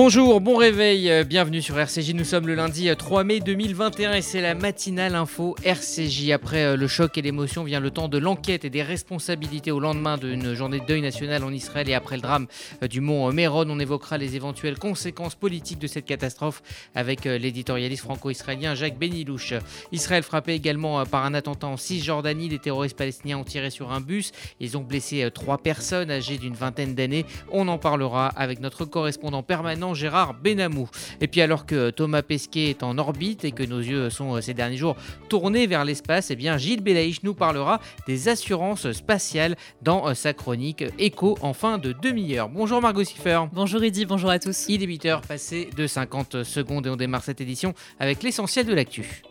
Bonjour, bon réveil, euh, bienvenue sur RCJ. Nous sommes le lundi 3 euh, mai 2021 et c'est la matinale info RCJ. Après euh, le choc et l'émotion vient le temps de l'enquête et des responsabilités au lendemain d'une journée de deuil national en Israël et après le drame du mont Méron. On évoquera les éventuelles conséquences politiques de cette catastrophe avec l'éditorialiste franco-israélien Jacques Benilouche. Israël frappé également par un attentat en Cisjordanie. Les terroristes palestiniens ont tiré sur un bus. Ils ont blessé trois personnes âgées d'une vingtaine d'années. On en parlera avec notre correspondant permanent Gérard Benamou. Et puis alors que Thomas Pesquet est en orbite et que nos yeux sont euh, ces derniers jours tournés vers l'espace, et eh bien Gilles Belaïch nous parlera des assurances spatiales dans euh, sa chronique Écho en fin de demi-heure. Bonjour Margot Siffer. Bonjour Eddy, bonjour à tous. Il est 8h passé de 50 secondes et on démarre cette édition avec l'essentiel de l'actu.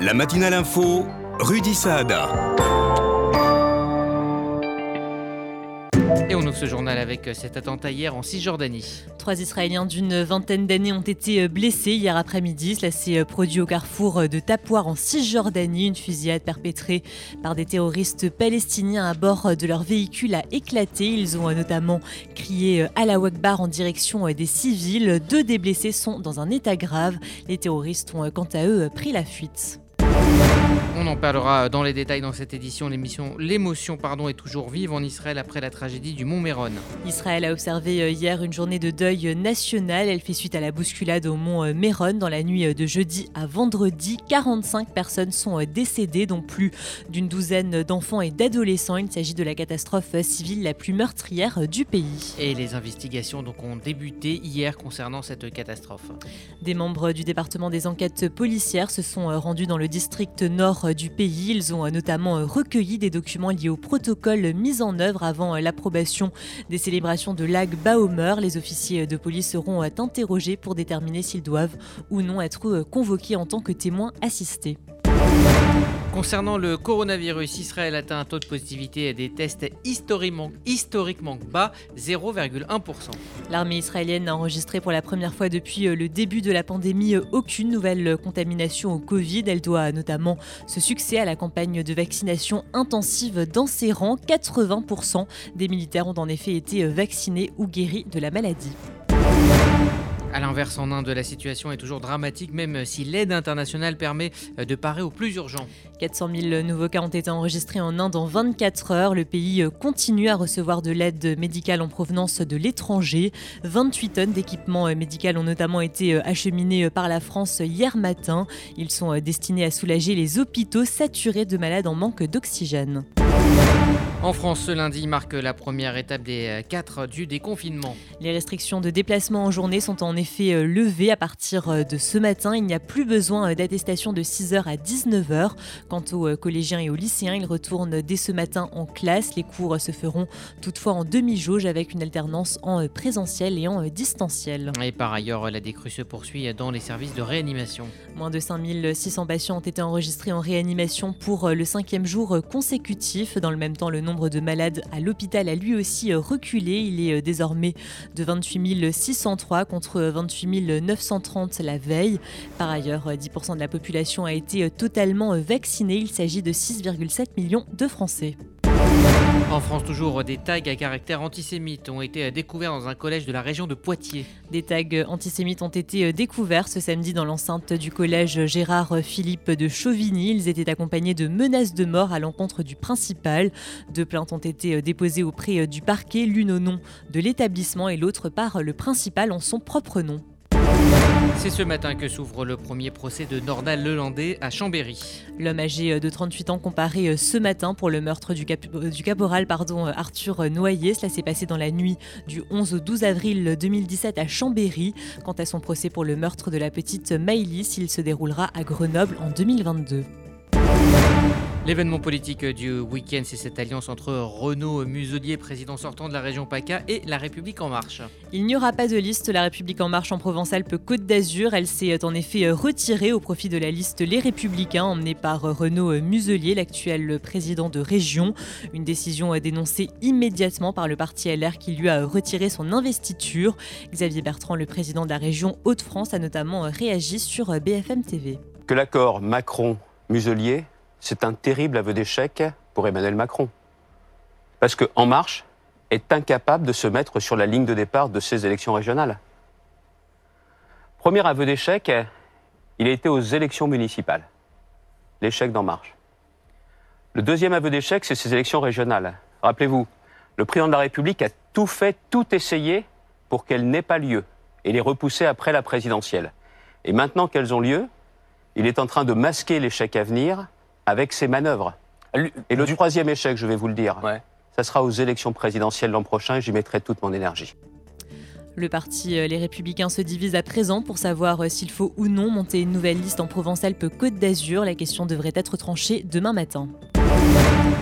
La matinale info, Rudy Saada. Et on ouvre ce journal avec euh, cet attentat hier en Cisjordanie. Trois Israéliens d'une vingtaine d'années ont été euh, blessés hier après-midi. Cela s'est euh, produit au carrefour de Tapouar en Cisjordanie. Une fusillade perpétrée par des terroristes palestiniens à bord de leur véhicule a éclaté. Ils ont notamment crié la Akbar en direction des civils. Deux des blessés sont dans un état grave. Les terroristes ont quant à eux pris la fuite. On en parlera dans les détails dans cette édition. L'émotion pardon, est toujours vive en Israël après la tragédie du Mont Méron. Israël a observé euh, hier une journée de deuil national. Elle fait suite à la bousculade au Mont euh, Méron dans la nuit euh, de jeudi à vendredi. 45 personnes sont décédées, dont plus d'une douzaine d'enfants et d'adolescents. Il s'agit de la catastrophe civile la plus meurtrière du pays. Et les investigations donc ont débuté hier concernant cette catastrophe. Des membres du département des enquêtes policières se sont rendus dans le district nord du pays. Ils ont notamment recueilli des documents liés au protocole mis en œuvre avant l'approbation des célébrations de Lag Baomer. Les officiers de police seront interrogés pour déterminer s'ils doivent ou non être convoqués en tant que témoins assistés. Concernant le coronavirus, Israël atteint un taux de positivité des tests historiquement, historiquement bas, 0,1%. L'armée israélienne a enregistré pour la première fois depuis euh, le début de la pandémie euh, aucune nouvelle contamination au Covid. Elle doit notamment ce succès à la campagne de vaccination intensive dans ses rangs. 80% des militaires ont en effet été euh, vaccinés ou guéris de la maladie. A l'inverse, en Inde, la situation est toujours dramatique, même si l'aide internationale permet euh, de parer au plus urgent. 400 000 nouveaux cas ont été enregistrés en Inde en 24 heures. Le pays euh, continue à recevoir de l'aide médicale en provenance de l'étranger. 28 tonnes d'équipements euh, médicaux ont notamment été acheminés par la France hier matin. Ils sont destinés à soulager les hôpitaux saturés de malades en manque d'oxygène. En France, ce lundi marque la première étape des 4 du déconfinement. Les restrictions de déplacement en journée sont en effet euh, levées à partir euh, de ce matin. Il n'y a plus besoin euh, d'attestation de 6h à 19h. Quant aux collégiens et aux lycéens, ils retournent dès ce matin en classe. Les cours se feront toutefois en demi-jauge avec une alternance en présentiel et en distanciel. Et par ailleurs, la décrue se poursuit dans les services de réanimation. Moins de 5600 patients ont été enregistrés en réanimation pour le cinquième jour consécutif. Dans le même temps, le nombre nombre de malades à l'hôpital a lui aussi euh, reculé. Il est euh, désormais de 28 603 contre 28 930 la veille. Par ailleurs, 10% euh, de la population a été totalement vaccinée. Il s'agit de 6,7 millions de Français. En France, toujours, des tags à caractère antisémite ont été découverts dans un collège de la région de Poitiers. Des tags antisémites ont été découverts ce samedi dans l'enceinte du collège Gérard Philippe de Chauvigny. Ils étaient accompagnés de menaces de mort à l'encontre du principal. Deux plaintes ont été déposées auprès du parquet, l'une au nom de l'établissement et l'autre par le principal en son propre nom. C'est ce matin que s'ouvre le premier procès de Nordal Lelandais à Chambéry. L'homme âgé de 38 ans comparé euh, ce matin pour le meurtre du, euh, caporal pardon, euh, Arthur Noyer. Cela s'est passé dans la nuit du 11 au 12 avril 2017 à Chambéry. Quant à son procès pour le meurtre de la petite Maïlis, il se déroulera à Grenoble en 2022. L'événement politique du week-end, c'est cette alliance entre Renaud Muselier, président sortant de la région PACA, et La République En Marche. Il n'y aura pas de liste La République En Marche en Provence-Alpes-Côte d'Azur. Elle s'est en effet retirée au profit de la liste Les Républicains, emmenée par Renaud Muselier, l'actuel président de région. Une décision dénoncée immédiatement par le parti LR qui lui a retiré son investiture. Xavier Bertrand, le président de la région Hauts-de-France, a notamment réagi sur BFM TV. Que l'accord Macron-Muselier c'est un terrible aveu d'échec pour Emmanuel Macron. Parce que En Marche, est incapable de se mettre sur la ligne de départ de ces élections régionales. Premier aveu d'échec, il a été aux élections municipales. L'échec d'En Marche. Le deuxième aveu d'échec, c'est ces élections régionales. Rappelez-vous, le président de la République a tout fait, tout essayé pour qu'elles n'aient pas lieu et les repousser après la présidentielle. Et maintenant qu'elles ont lieu, il est en train de masquer l'échec à venir avec ses manœuvres. Et le troisième échec, je vais vous le dire, ça sera aux élections présidentielles l'an prochain et j'y mettrai toute mon énergie. Le parti euh, Les Républicains se divise à présent pour savoir euh, s'il faut ou non monter une nouvelle liste en Provence-Alpes-Côte d'Azur. La question devrait être tranchée demain matin.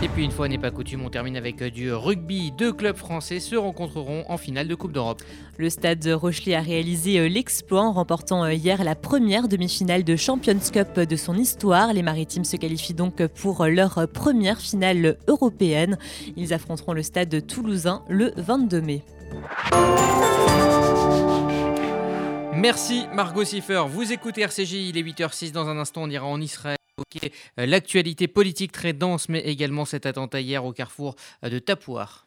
Et puis une fois n'est pas coutume, on termine avec euh, du rugby. Deux clubs français se rencontreront en finale de Coupe d'Europe. Le stade Rochelet a réalisé l'exploit en remportant hier la première demi-finale de Champions Cup de son histoire. Les Maritimes se qualifient donc pour leur première finale européenne. Ils affronteront le stade toulousain le 22 mai. Merci Margot Siffer. Vous écoutez RCJ, il est 8h06. Dans un instant, on ira en Israël. Euh, l'actualité politique très dense, mais également cet attentat hier au carrefour euh, de Tapouar.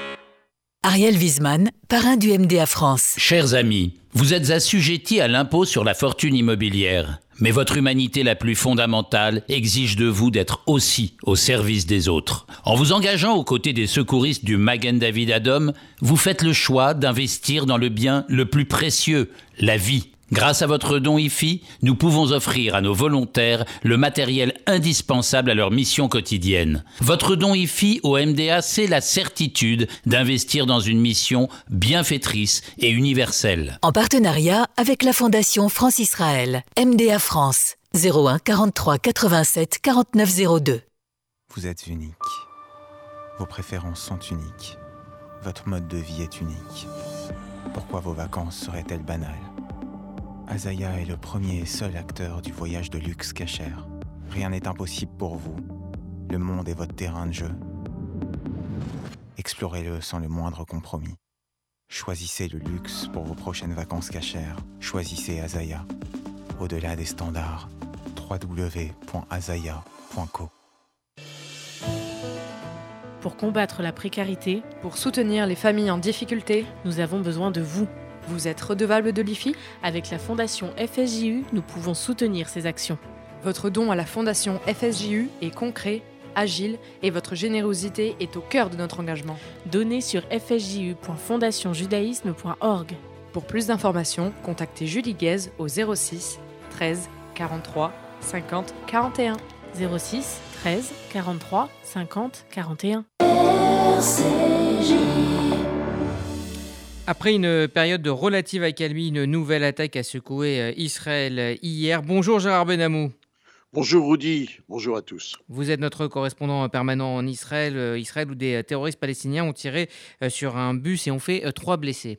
Ariel Wiesman, parrain du MDA France. Chers amis, vous êtes assujettis à l'impôt sur la fortune immobilière. Mais votre humanité la plus fondamentale exige de vous d'être aussi au service des autres. En vous engageant aux côtés des secouristes du Magen David Adom, vous faites le choix d'investir dans le bien le plus précieux, la vie. Grâce à votre don IFI, nous pouvons offrir à nos volontaires le matériel indispensable à leur mission quotidienne. Votre don IFI au MDA, c'est la certitude d'investir dans une mission bienfaitrice et universelle. En partenariat avec la Fondation France-Israël, MDA France, 01 43 87 49 02. Vous êtes unique. Vos préférences sont uniques. Votre mode de vie est unique. Pourquoi vos vacances seraient-elles banales? Azaya est le premier et seul acteur du voyage de luxe cachère. Rien n'est impossible pour vous. Le monde est votre terrain de jeu. Explorez-le sans le moindre compromis. Choisissez le luxe pour vos prochaines vacances cachères. Choisissez Azaya. Au-delà des standards, www.azaya.co. Pour combattre la précarité, pour soutenir les familles en difficulté, nous avons besoin de vous. Vous êtes redevable de l'IFI Avec la Fondation FSJU, nous pouvons soutenir ces actions. Votre don à la Fondation FSJU est concret, agile et votre générosité est au cœur de notre engagement. Donnez sur fsju.fondationjudaïsme.org. Pour plus d'informations, contactez Julie Guez au 06 13 43 50 41. 06 13 43 50 41. Après une période de relative accalmie, une nouvelle attaque a secoué euh, Israël hier. Bonjour Gérard Benamou. Bonjour Rudy, bonjour à tous. Vous êtes notre correspondant permanent en Israël, euh, Israël où des terroristes palestiniens ont tiré euh, sur un bus et ont fait trois blessés.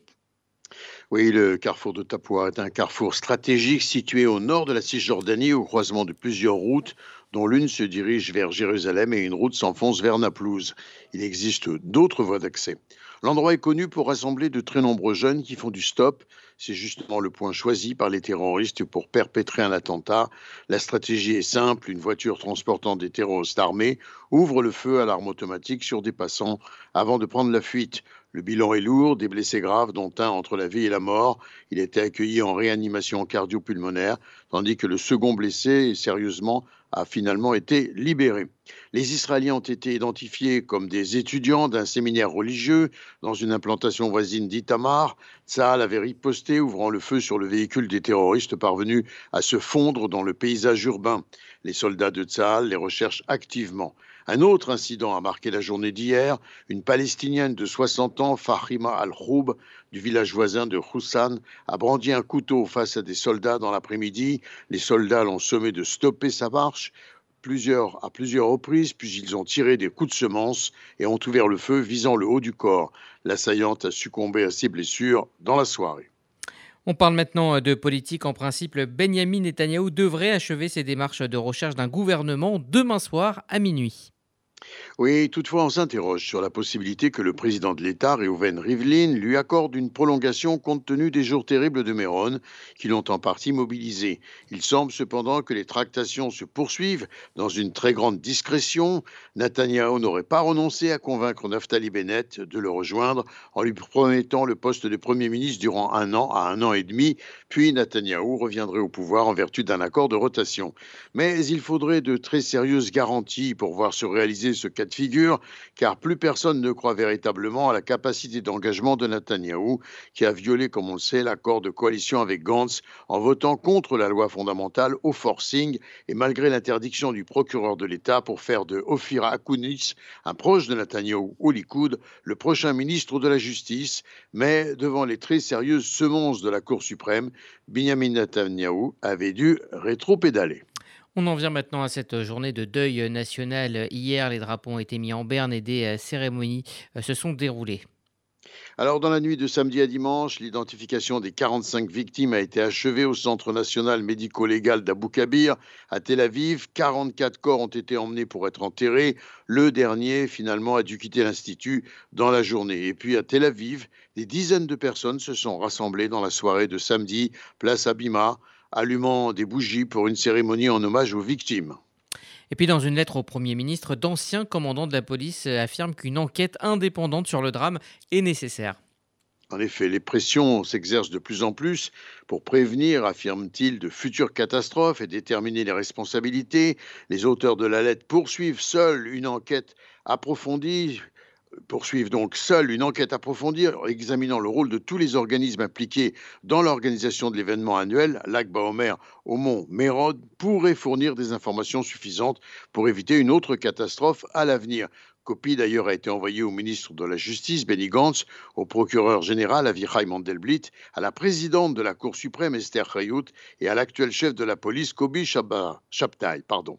Oui, le carrefour de Tapua est un carrefour stratégique situé au nord de la Cisjordanie, au croisement de plusieurs routes, dont l'une se dirige vers Jérusalem et une route s'enfonce vers Naplouse. Il existe d'autres voies d'accès. L'endroit est connu pour rassembler de très nombreux jeunes qui font du stop. C'est justement le point choisi par les terroristes pour perpétrer un attentat. La stratégie est simple. Une voiture transportant des terroristes armés ouvre le feu à l'arme automatique sur des passants avant de prendre la fuite. Le bilan est lourd, des blessés graves, dont un entre la vie et la mort. Il été accueilli en réanimation cardio-pulmonaire, tandis que le second blessé est sérieusement a finalement été libéré. Les Israéliens ont été identifiés comme des étudiants d'un séminaire religieux dans une implantation voisine d'Itamar. Tsahal avait riposté, ouvrant le feu sur le véhicule des terroristes parvenus à se fondre dans le paysage urbain. Les soldats de Tsahal les recherchent activement. Un autre incident a marqué la journée d'hier. Une Palestinienne de 60 ans, Fahima Al-Khoub, du village voisin de Houssan, a brandi un couteau face à des soldats dans l'après-midi. Les soldats l'ont sommé de stopper sa marche. Plusieurs, à plusieurs reprises, puis ils ont tiré des coups de semence et ont ouvert le feu visant le haut du corps. L'assaillante a succombé à ses blessures dans la soirée. On parle maintenant de politique. En principe, Benjamin Netanyahu devrait achever ses démarches de recherche d'un gouvernement demain soir à minuit. Oui, toutefois, on s'interroge sur la possibilité que le président de l'État, Reuven Rivlin, lui accorde une prolongation compte tenu des jours terribles de Méron, qui l'ont en partie mobilisé. Il semble cependant que les tractations se poursuivent dans une très grande discrétion. Netanyahu n'aurait pas renoncé à convaincre Naftali Bennett de le rejoindre en lui promettant le poste de Premier ministre durant un an à un an et demi, puis Netanyahu reviendrait au pouvoir en vertu d'un accord de rotation. Mais il faudrait de très sérieuses garanties pour voir se réaliser ce cas figure, car plus personne ne croit véritablement à la capacité d'engagement de Netanyahou, qui a violé, comme on le sait, l'accord de coalition avec Gantz en votant contre la loi fondamentale au forcing et malgré l'interdiction du procureur de l'État pour faire de Ophira Akounis, un proche de Netanyahou au Likoud, le prochain ministre de la Justice. Mais devant les très sérieuses semonces de la Cour suprême, Benjamin Netanyahou avait dû rétro-pédaler. On en vient maintenant à cette journée de deuil national. Hier, les drapeaux ont été mis en berne et des euh, cérémonies euh, se sont déroulées. Alors, dans la nuit de samedi à dimanche, l'identification des 45 victimes a été achevée au Centre national médico-légal d'Abou Kabir à Tel Aviv. 44 corps ont été emmenés pour être enterrés. Le dernier, finalement, a dû quitter l'Institut dans la journée. Et puis, à Tel Aviv, des dizaines de personnes se sont rassemblées dans la soirée de samedi, place Abima, allumant des bougies pour une cérémonie en hommage aux victimes. Et puis dans une lettre au Premier ministre, d'anciens commandants de la police affirment qu'une enquête indépendante sur le drame est nécessaire. En effet, les pressions s'exercent de plus en plus pour prévenir, affirme-t-il, de futures catastrophes et déterminer les responsabilités. Les auteurs de la lettre poursuivent seuls une enquête approfondie poursuivent donc seule une enquête approfondie examinant le rôle de tous les organismes impliqués dans l'organisation de l'événement annuel, l'Akba Omer au mont Mérod, pourrait fournir des informations suffisantes pour éviter une autre catastrophe à l'avenir. Copie d'ailleurs a été envoyée au ministre de la Justice, Benny Gantz, au procureur général Avichai Mandelblit, à la présidente de la Cour suprême, Esther Chayout, et à l'actuel chef de la police, Kobi. Pardon.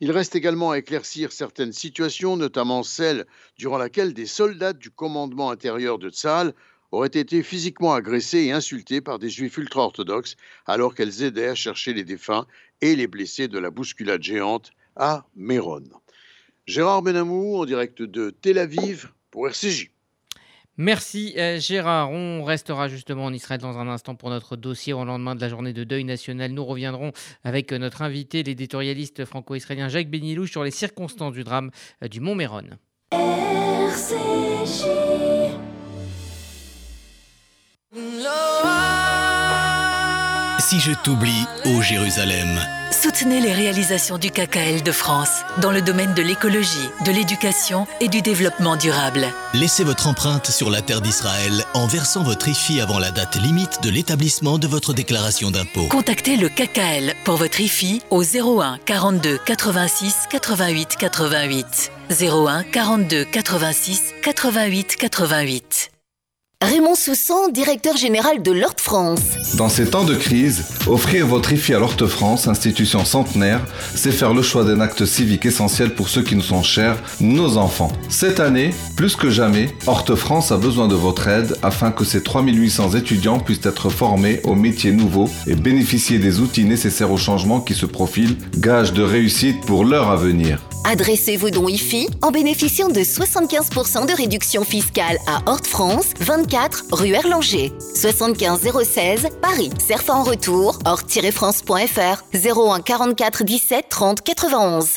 Il reste également à éclaircir certaines situations, notamment celle durant laquelle des soldats du commandement intérieur de Tzal auraient été physiquement agressés et insultés par des juifs ultra-orthodoxes alors qu'elles aidaient à chercher les défunts et les blessés de la bousculade géante à Méron. Gérard Benamou en direct de Tel Aviv pour RCJ. Merci euh, Gérard. On restera justement en Israël dans un instant pour notre dossier au lendemain de la journée de deuil national. Nous reviendrons avec euh, notre invité, l'éditorialiste franco-israélien Jacques Benilou, sur les circonstances du drame euh, du Mont Méron. RCJ. Si je t'oublie, ô Jérusalem. Soutenez les réalisations du KKL de France dans le domaine de l'écologie, de l'éducation et du développement durable. Laissez votre empreinte sur la terre d'Israël en versant votre IFI avant la date limite de l'établissement de votre déclaration d'impôt. Contactez le KKL pour votre IFI au 01 42 86 88 88. 01 42 86 88 88. Raymond Soussan, directeur général de l'Horte France. Dans ces temps de crise, offrir votre IFI à l'Horte France, institution centenaire, c'est faire le choix d'un acte civique essentiel pour ceux qui nous sont chers, nos enfants. Cette année, plus que jamais, Horte France a besoin de votre aide afin que ces 3800 étudiants puissent être formés aux métiers nouveaux et bénéficier des outils nécessaires au changement qui se profilent, gage de réussite pour leur avenir. Adressez vos dons IFI en bénéficiant de 75% de réduction fiscale à Horte France, 24 rue Erlanger. 75 016 Paris. Serfa en retour, horte-france.fr 01 44 17 30 91.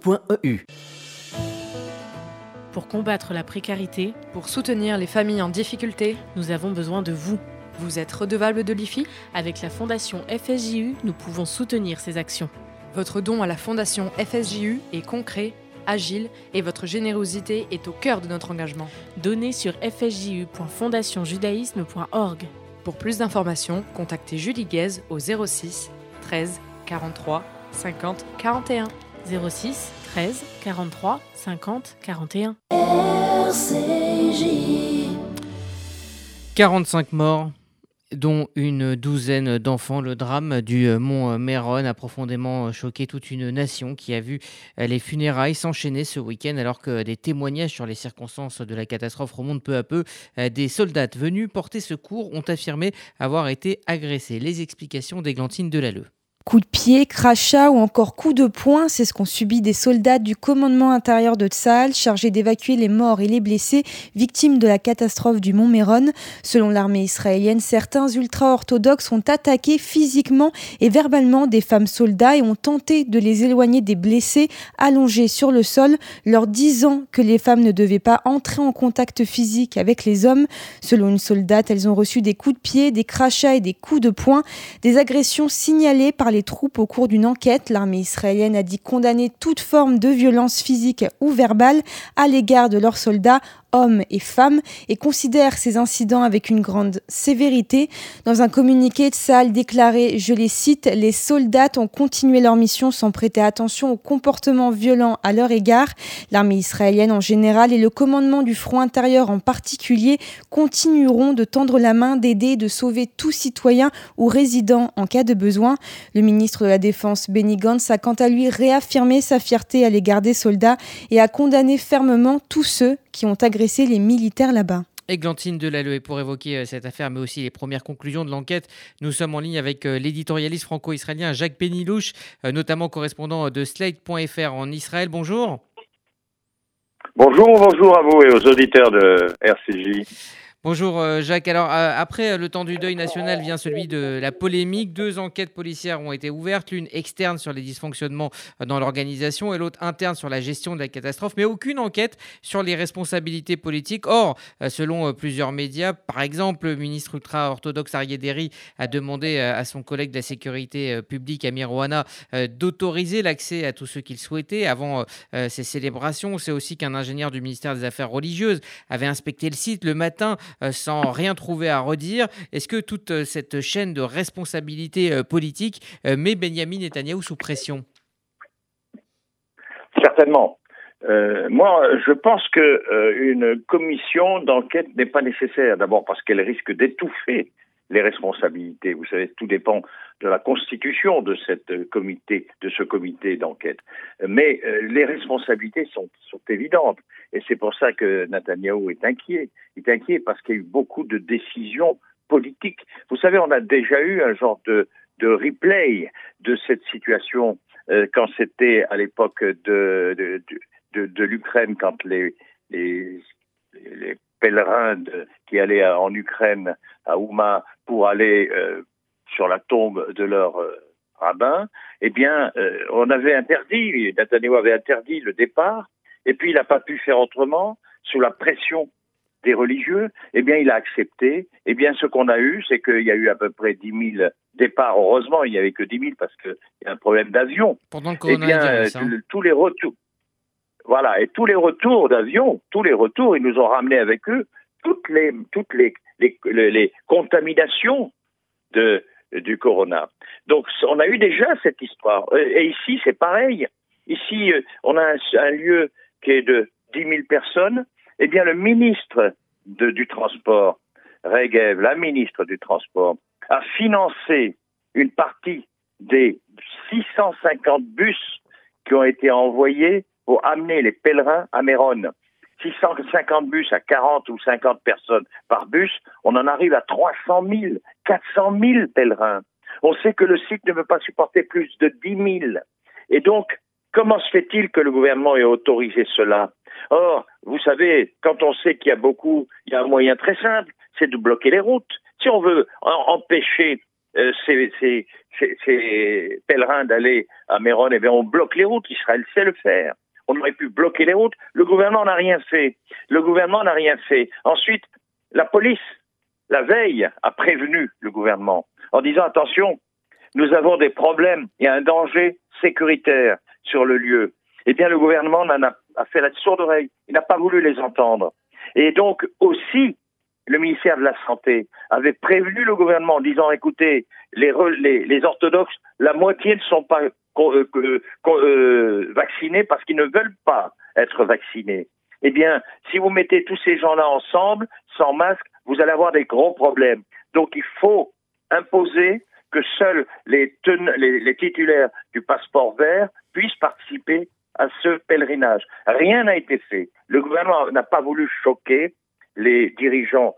E pour combattre la précarité, pour soutenir les familles en difficulté, nous avons besoin de vous. Vous êtes redevable de l'IFI Avec la Fondation FSJU, nous pouvons soutenir ces actions. Votre don à la Fondation FSJU est concret, agile et votre générosité est au cœur de notre engagement. Donnez sur fsju.fondationjudaïsme.org. Pour plus d'informations, contactez Julie Guez au 06 13 43 50 41. 06 13 43 50 41. RCJ. 45 morts dont une douzaine d'enfants. Le drame du mont Méron a profondément choqué toute une nation qui a vu les funérailles s'enchaîner ce week-end alors que des témoignages sur les circonstances de la catastrophe remontent peu à peu. Des soldats venus porter secours ont affirmé avoir été agressés. Les explications d'Églantine Delalleux. Coups de pied, crachats ou encore coups de poing, c'est ce qu'ont subi des soldats du commandement intérieur de Tsahal chargés d'évacuer les morts et les blessés victimes de la catastrophe du Mont Méron. Selon l'armée israélienne, certains ultra-orthodoxes ont attaqué physiquement et verbalement des femmes soldats et ont tenté de les éloigner des blessés allongés sur le sol, leur disant que les femmes ne devaient pas entrer en contact physique avec les hommes. Selon une soldate, elles ont reçu des coups de pied, des crachats et des coups de poing, des agressions signalées par les troupes au cours d'une enquête. L'armée israélienne a dit condamner toute forme de violence physique ou verbale à l'égard de leurs soldats hommes et femmes, et considère ces incidents avec une grande sévérité. Dans un communiqué, de salle déclaré, je les cite, les soldats ont continué leur mission sans prêter attention aux comportements violents à leur égard. L'armée israélienne en général et le commandement du front intérieur en particulier continueront de tendre la main, d'aider, de sauver tout citoyen ou résident en cas de besoin. Le ministre de la Défense, Benny Gantz, a quant à lui réaffirmé sa fierté à l'égard des soldats et a condamné fermement tous ceux qui ont agressé les militaires là-bas. Églantine Delalleux. Et pour évoquer euh, cette affaire, mais aussi les premières conclusions de l'enquête, nous sommes en ligne avec euh, l'éditorialiste franco-israélien Jacques Benilouche, euh, notamment correspondant de Slate.fr en Israël. Bonjour. Bonjour, bonjour à vous et aux auditeurs de RCJ. Bonjour euh, Jacques. Alors euh, après le temps du deuil national vient celui de la polémique. Deux enquêtes policières ont été ouvertes, l'une externe sur les dysfonctionnements euh, dans l'organisation et l'autre interne sur la gestion de la catastrophe, mais aucune enquête sur les responsabilités politiques. Or, selon plusieurs médias, par exemple, le ministre ultra-orthodoxe Arié a demandé à son collègue de la sécurité publique Amir Ouana d'autoriser l'accès à tous ceux qu'il souhaitait avant ces célébrations. C'est aussi qu'un ingénieur du ministère des Affaires religieuses avait inspecté le site le matin euh, sans rien trouver à redire. Est-ce que toute euh, cette chaîne de responsabilité euh, politique met Benjamin Netanyahu sous pression? Certainement. moi, je pense que une commission d'enquête n'est pas nécessaire. D'abord parce qu'elle risque d'étouffer les responsabilités. Vous savez, tout dépend de la constitution de cette comité, de ce comité d'enquête. Mais les responsabilités sont, évidentes. Et c'est pour ça que Netanyahu est inquiet. Il est inquiet parce qu'il y a eu beaucoup de décisions politiques. Vous savez, on a déjà eu un genre de, replay de cette situation euh, quand c'était à l'époque de, l'Ukraine, quand les, les pèlerins qui allaient en Ukraine, à Ouma, pour aller euh, sur la tombe de leur euh, rabbin, eh bien, euh, on avait interdit, Netanyahu avait interdit le départ et puis il n'a pas pu faire autrement, sous la pression des religieux, eh bien, il a accepté. Eh bien, ce qu'on a eu, c'est qu'il y a eu à peu près 10 000 départs. Heureusement, il n'y avait que 10 000 parce qu'il y a un problème d'avion. Pendant le Eh bien, euh, tous les retours, voilà, et tous les retours d'avion, tous les retours, ils nous ont ramené avec eux toutes les, toutes les, les, contaminations de, du corona. Donc, on a eu déjà cette histoire. Euh, et ici, c'est pareil. Ici, euh, on a un, lieu qui est de 10 000 personnes, eh bien, le ministre du Transport, Regev, la ministre du Transport, a financé une partie des 650 bus qui ont été envoyés pour amener les pèlerins à Méronne. 650 bus à 40 ou 50 personnes par bus, on en arrive à 300 000, 400 000 pèlerins. On sait que le site ne veut pas supporter plus de 10 000. Et donc, comment se fait-il que le gouvernement ait autorisé cela? Or, vous savez, quand on sait qu'il y a beaucoup, il y a un moyen très simple, c'est de bloquer les routes. Si on veut empêcher euh, ces, ces, ces, pèlerins d'aller à Méron, eh bien, on bloque les routes. Israël sait le faire. On aurait pu bloquer les routes. Le gouvernement n'a rien fait. Le gouvernement n'a rien fait. Ensuite, la police, la veille, a prévenu le gouvernement en disant attention, nous avons des problèmes, a un danger sécuritaire sur le lieu. Eh bien, le gouvernement en a, a fait la sourde oreille. Il n'a pas voulu les entendre. Et donc, aussi, le ministère de la Santé avait prévenu le gouvernement en disant écoutez, les, orthodoxes, la moitié ne sont pas euh, euh, vaccinés parce qu'ils ne veulent pas être vaccinés. Eh bien, si vous mettez tous ces gens-là ensemble, sans masque, vous allez avoir des gros problèmes. Donc, il faut imposer que seuls les titulaires du passeport vert puissent participer à ce pèlerinage. Rien n'a été fait. Le gouvernement n'a pas voulu choquer les dirigeants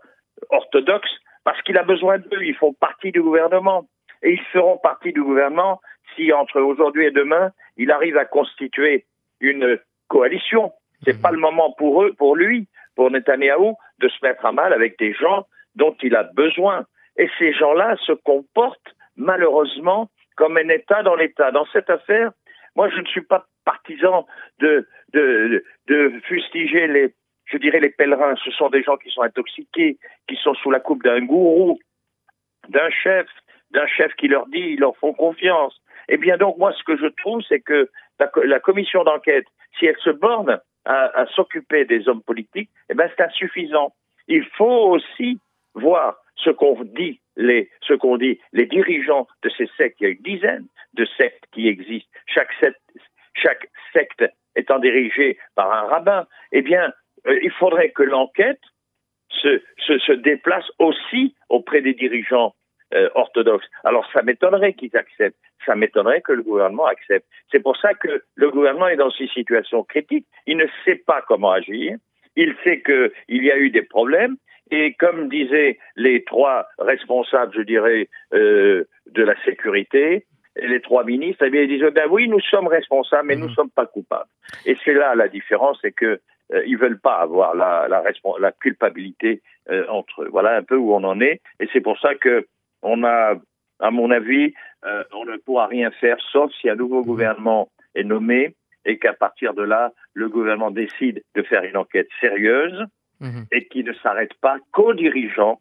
orthodoxes parce qu'il a besoin d'eux. Ils font partie du gouvernement. Et ils feront partie du gouvernement si entre aujourd'hui et demain, il arrive à constituer une coalition. C'est pas le moment pour eux, pour lui, pour Netanyahou, de se mettre à mal avec des gens dont il a besoin. Et ces gens-là se comportent malheureusement comme un État dans l'État. Dans cette affaire, moi, je ne suis pas partisan de, de, de fustiger les, je dirais les pèlerins, ce sont des gens qui sont intoxiqués, qui sont sous la coupe d'un gourou, d'un chef, d'un chef qui leur dit, ils leur font confiance. Eh bien donc moi ce que je trouve c'est que la, commission d'enquête, si elle se borne à, s'occuper des hommes politiques, eh ben c'est insuffisant. Il faut aussi voir ce qu'on dit les qu'on dit les dirigeants de ces sectes. Il y a une dizaine de sectes qui existent. Chaque secte, chaque secte étant dirigée par un rabbin. Eh bien, il faudrait que l'enquête se, se, se, déplace aussi auprès des dirigeants euh, orthodoxes. Alors ça m'étonnerait qu'ils acceptent, ça m'étonnerait que le gouvernement accepte. C'est pour ça que le gouvernement est dans une situation critique. Il ne sait pas comment agir. Il sait qu'il y a eu des problèmes. Et comme disaient les trois responsables, je dirais, euh, de la sécurité, les trois ministres, eh bien, ils disent, ben oui, nous sommes responsables, mais nous ne mmh. sommes pas coupables. Et c'est là la différence, c'est que euh, ils veulent pas avoir la, la, la culpabilité euh, entre eux. Voilà un peu où on en est, et c'est pour ça que on a, à mon avis, euh, on ne pourra rien faire sauf si un nouveau gouvernement est nommé et qu'à partir de là, le gouvernement décide de faire une enquête sérieuse mmh. et qui ne s'arrête pas qu'aux dirigeants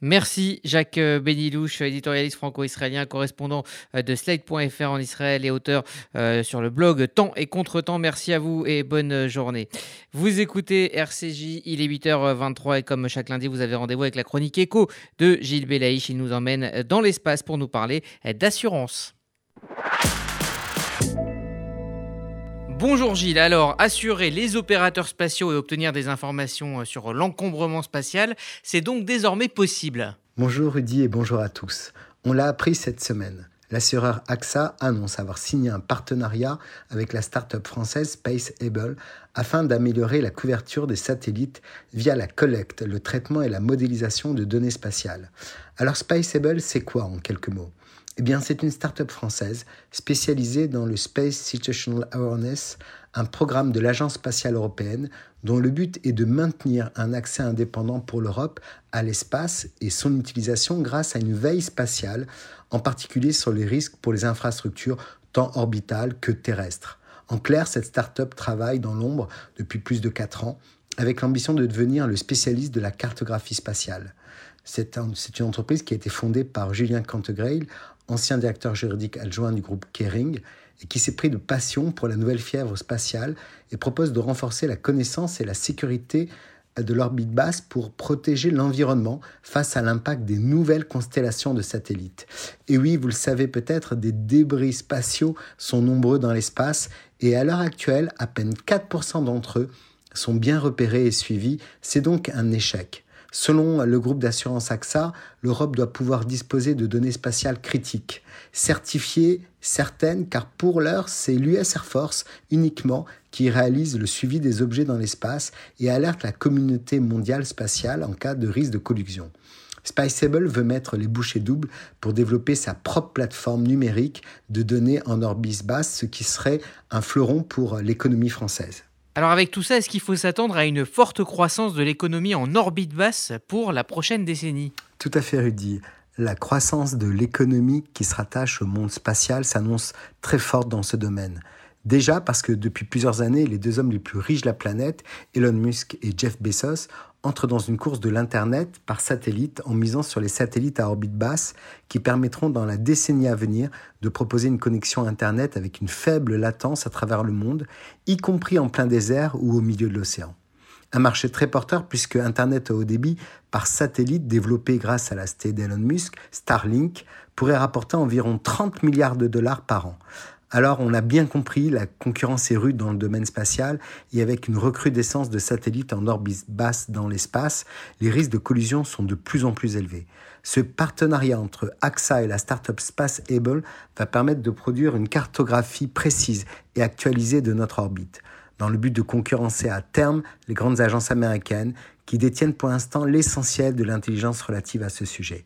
Merci Jacques euh, Benilouche, éditorialiste franco-israélien, correspondant euh, de Slate.fr en Israël et auteur euh, sur le blog Temps et Contre-temps. Merci à vous et bonne journée. Vous écoutez RCJ, il est 8h23 et comme chaque lundi, vous avez rendez-vous avec la chronique écho de Gilles Belaïch. Il nous emmène dans l'espace pour nous parler d'assurance. Bonjour Gilles, alors assurer les opérateurs spatiaux et obtenir des informations euh, sur l'encombrement spatial, c'est donc désormais possible. Bonjour Rudy et bonjour à tous. On l'a appris cette semaine. L'assureur AXA annonce avoir signé un partenariat avec la start-up française Spaceable afin d'améliorer la couverture des satellites via la collecte, le traitement et la modélisation de données spatiales. Alors Spaceable, c'est quoi en quelques mots? Eh bien, c'est une start-up française spécialisée dans le Space Situational Awareness, un programme de l'Agence spatiale européenne dont le but est de maintenir un accès indépendant pour l'Europe à l'espace et son utilisation grâce à une veille spatiale, en particulier sur les risques pour les infrastructures tant orbitales que terrestres. En clair, cette start-up travaille dans l'ombre depuis plus de 4 ans avec l'ambition de devenir le spécialiste de la cartographie spatiale. C'est une entreprise qui a été fondée par Julien Cantegrail ancien directeur juridique adjoint du groupe Kering, et qui s'est pris de passion pour la nouvelle fièvre spatiale et propose de renforcer la connaissance et la sécurité de l'orbite basse pour protéger l'environnement face à l'impact des nouvelles constellations de satellites. Et oui, vous le savez peut-être, des débris spatiaux sont nombreux dans l'espace et à l'heure actuelle, à peine 4% d'entre eux sont bien repérés et suivis. C'est donc un échec. Selon le groupe d'assurance AXA, l'Europe doit pouvoir disposer de données spatiales critiques, certifiées, certaines, car pour l'heure, c'est l'US Air Force uniquement qui réalise le suivi des objets dans l'espace et alerte la communauté mondiale spatiale en cas de risque de collusion. Spiceable veut mettre les bouchées doubles pour développer sa propre plateforme numérique de données en orbite basse, ce qui serait un fleuron pour l'économie française. Alors avec tout ça, est-ce qu'il faut s'attendre à une forte croissance de l'économie en orbite basse pour la prochaine décennie? Tout à fait Rudy. La croissance de l'économie qui se rattache au monde spatial s'annonce très forte dans ce domaine. Déjà parce que depuis plusieurs années, les deux hommes les plus riches de la planète, Elon Musk et Jeff Bezos, entrent dans une course de l'Internet par satellite en misant sur les satellites à orbite basse qui permettront dans la décennie à venir de proposer une connexion Internet avec une faible latence à travers le monde, y compris en plein désert ou au milieu de l'océan. Un marché très porteur puisque Internet haut débit par satellite développé grâce à la cité d'Elon Musk, Starlink, pourrait rapporter environ 30 milliards de dollars par an. Alors on a bien compris, la concurrence est rude dans le domaine spatial et avec une recrudescence de satellites en orbite basse dans l'espace, les risques de collision sont de plus en plus élevés. Ce partenariat entre AXA et la startup SpaceAble va permettre de produire une cartographie précise et actualisée de notre orbite, dans le but de concurrencer à terme les grandes agences américaines qui détiennent pour l'instant l'essentiel de l'intelligence relative à ce sujet.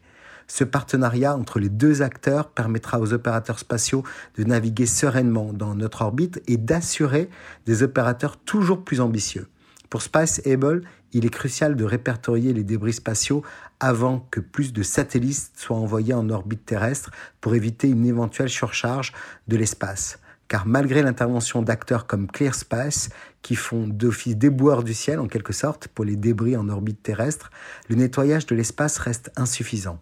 Ce partenariat entre les deux acteurs permettra aux opérateurs spatiaux de naviguer sereinement dans notre orbite et d'assurer des opérateurs toujours plus ambitieux. Pour SpaceAble, il est crucial de répertorier les débris spatiaux avant que plus de satellites soient envoyés en orbite terrestre pour éviter une éventuelle surcharge de l'espace. Car malgré l'intervention d'acteurs comme ClearSpace, qui font d'office déboueurs du ciel en quelque sorte pour les débris en orbite terrestre, le nettoyage de l'espace reste insuffisant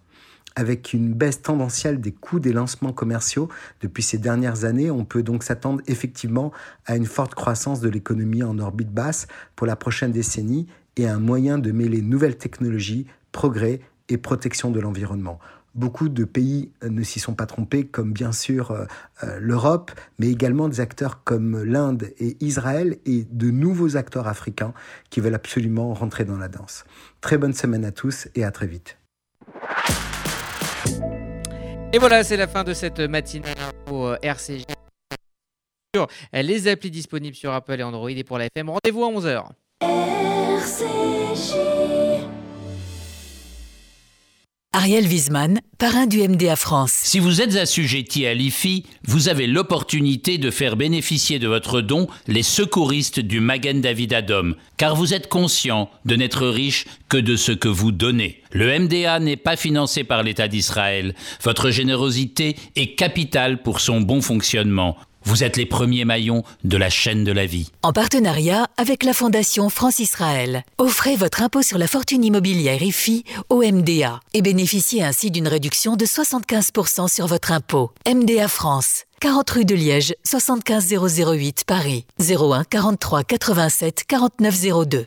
avec une baisse tendancielle des coûts des lancements commerciaux depuis ces dernières années, on peut donc s'attendre effectivement à une forte croissance de l'économie en orbite basse pour la prochaine décennie et à un moyen de mêler nouvelles technologies, progrès et protection de l'environnement. Beaucoup de pays ne s'y sont pas trompés, comme bien sûr euh, euh, l'Europe, mais également des acteurs comme l'Inde et Israël et de nouveaux acteurs africains qui veulent absolument rentrer dans la danse. Très bonne semaine à tous et à très vite. Et voilà, c'est la fin de cette matinée au euh, RCJ. Les applis disponibles sur Apple et Android et pour la FM. Rendez-vous à 11h. RCJ. Ariel Wiesman, parrain du MDA France. Si vous êtes assujetti à l'IFI, vous avez l'opportunité de faire bénéficier de votre don les secouristes du Magen David Adom, car vous êtes conscient de n'être riche que de ce que vous donnez. Le MDA n'est pas financé par l'État d'Israël. Votre générosité est capitale pour son bon fonctionnement. Vous êtes les premiers maillons de la chaîne de la vie. En partenariat avec la Fondation France-Israël, offrez votre impôt sur la fortune immobilière IFI au MDA et bénéficiez ainsi d'une réduction de 75% sur votre impôt. MDA France, 40 rue de Liège, 75 008 Paris, 01 43 87 49 02.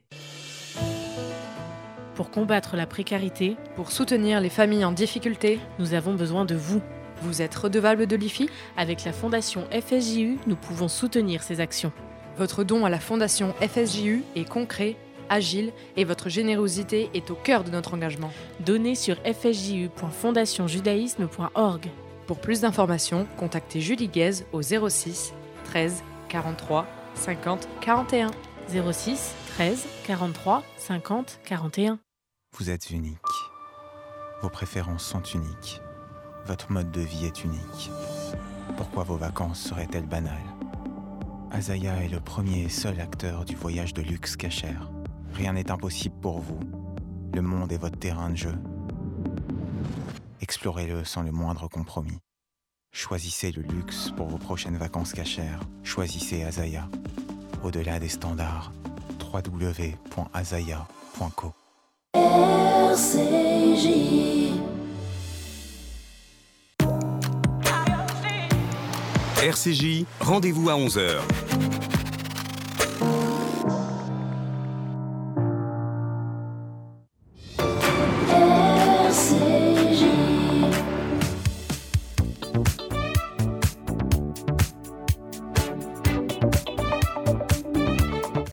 Pour combattre la précarité, pour soutenir les familles en difficulté, nous avons besoin de vous. Vous êtes redevable de l'IFI Avec la Fondation FSJU, nous pouvons soutenir ces actions. Votre don à la Fondation FSJU est concret, agile et votre générosité est au cœur de notre engagement. Donnez sur fsju.fondationjudaïsme.org. Pour plus d'informations, contactez Julie Guez au 06 13 43 50 41. 06 13 43 50 41. Vous êtes unique. Vos préférences sont uniques. Votre mode de vie est unique. Pourquoi vos vacances seraient-elles banales? Azaya est le premier et seul acteur du voyage de luxe cachère. Rien n'est impossible pour vous. Le monde est votre terrain de jeu. Explorez-le sans le moindre compromis. Choisissez le luxe pour vos prochaines vacances cachères. Choisissez Azaya. Au-delà des standards, www.azaya.co. RCJ. RCJ, rendez-vous à 11h.